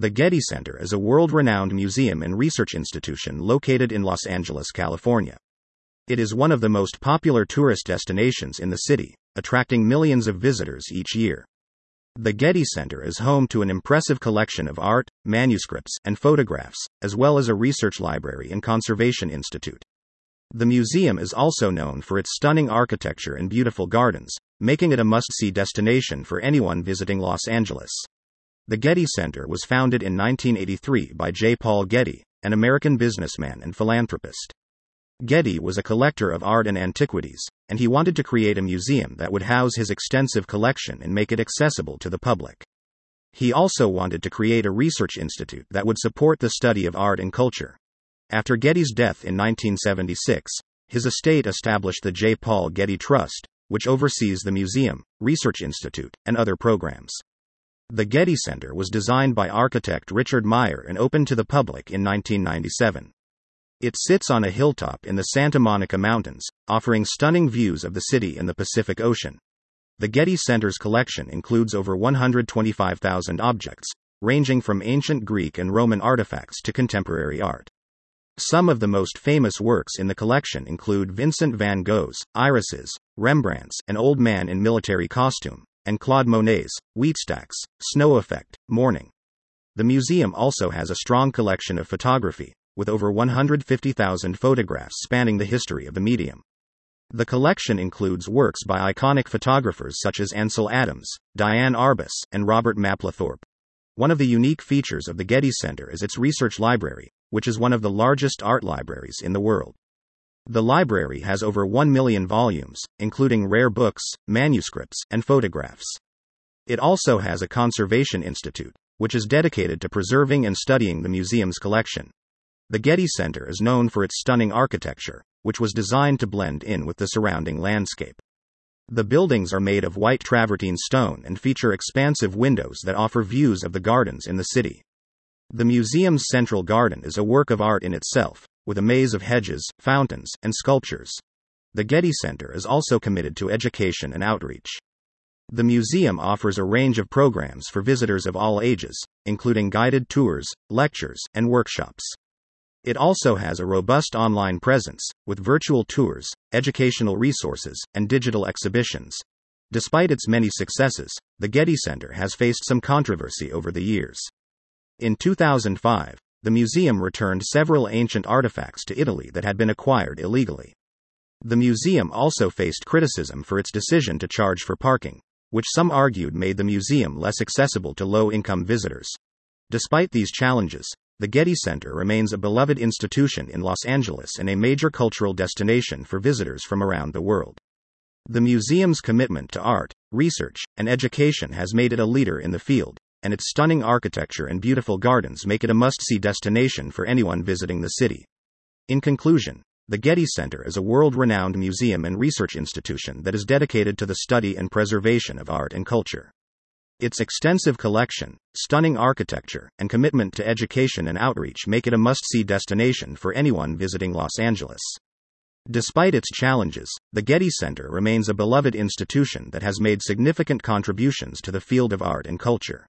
The Getty Center is a world renowned museum and research institution located in Los Angeles, California. It is one of the most popular tourist destinations in the city, attracting millions of visitors each year. The Getty Center is home to an impressive collection of art, manuscripts, and photographs, as well as a research library and conservation institute. The museum is also known for its stunning architecture and beautiful gardens, making it a must see destination for anyone visiting Los Angeles. The Getty Center was founded in 1983 by J. Paul Getty, an American businessman and philanthropist. Getty was a collector of art and antiquities, and he wanted to create a museum that would house his extensive collection and make it accessible to the public. He also wanted to create a research institute that would support the study of art and culture. After Getty's death in 1976, his estate established the J. Paul Getty Trust, which oversees the museum, research institute, and other programs. The Getty Center was designed by architect Richard Meier and opened to the public in 1997. It sits on a hilltop in the Santa Monica Mountains, offering stunning views of the city and the Pacific Ocean. The Getty Center's collection includes over 125,000 objects, ranging from ancient Greek and Roman artifacts to contemporary art. Some of the most famous works in the collection include Vincent van Gogh's Irises, Rembrandt's An Old Man in Military Costume, and Claude Monet's Wheatstacks, Snow Effect, Morning. The museum also has a strong collection of photography, with over 150,000 photographs spanning the history of the medium. The collection includes works by iconic photographers such as Ansel Adams, Diane Arbus, and Robert Mapplethorpe. One of the unique features of the Getty Center is its research library, which is one of the largest art libraries in the world. The library has over 1 million volumes, including rare books, manuscripts, and photographs. It also has a conservation institute, which is dedicated to preserving and studying the museum's collection. The Getty Center is known for its stunning architecture, which was designed to blend in with the surrounding landscape. The buildings are made of white travertine stone and feature expansive windows that offer views of the gardens in the city. The museum's central garden is a work of art in itself, with a maze of hedges, fountains, and sculptures. The Getty Center is also committed to education and outreach. The museum offers a range of programs for visitors of all ages, including guided tours, lectures, and workshops. It also has a robust online presence, with virtual tours, educational resources, and digital exhibitions. Despite its many successes, the Getty Center has faced some controversy over the years. In 2005, the museum returned several ancient artifacts to Italy that had been acquired illegally. The museum also faced criticism for its decision to charge for parking, which some argued made the museum less accessible to low income visitors. Despite these challenges, the Getty Center remains a beloved institution in Los Angeles and a major cultural destination for visitors from around the world. The museum's commitment to art, research, and education has made it a leader in the field, and its stunning architecture and beautiful gardens make it a must see destination for anyone visiting the city. In conclusion, the Getty Center is a world renowned museum and research institution that is dedicated to the study and preservation of art and culture. Its extensive collection, stunning architecture, and commitment to education and outreach make it a must see destination for anyone visiting Los Angeles. Despite its challenges, the Getty Center remains a beloved institution that has made significant contributions to the field of art and culture.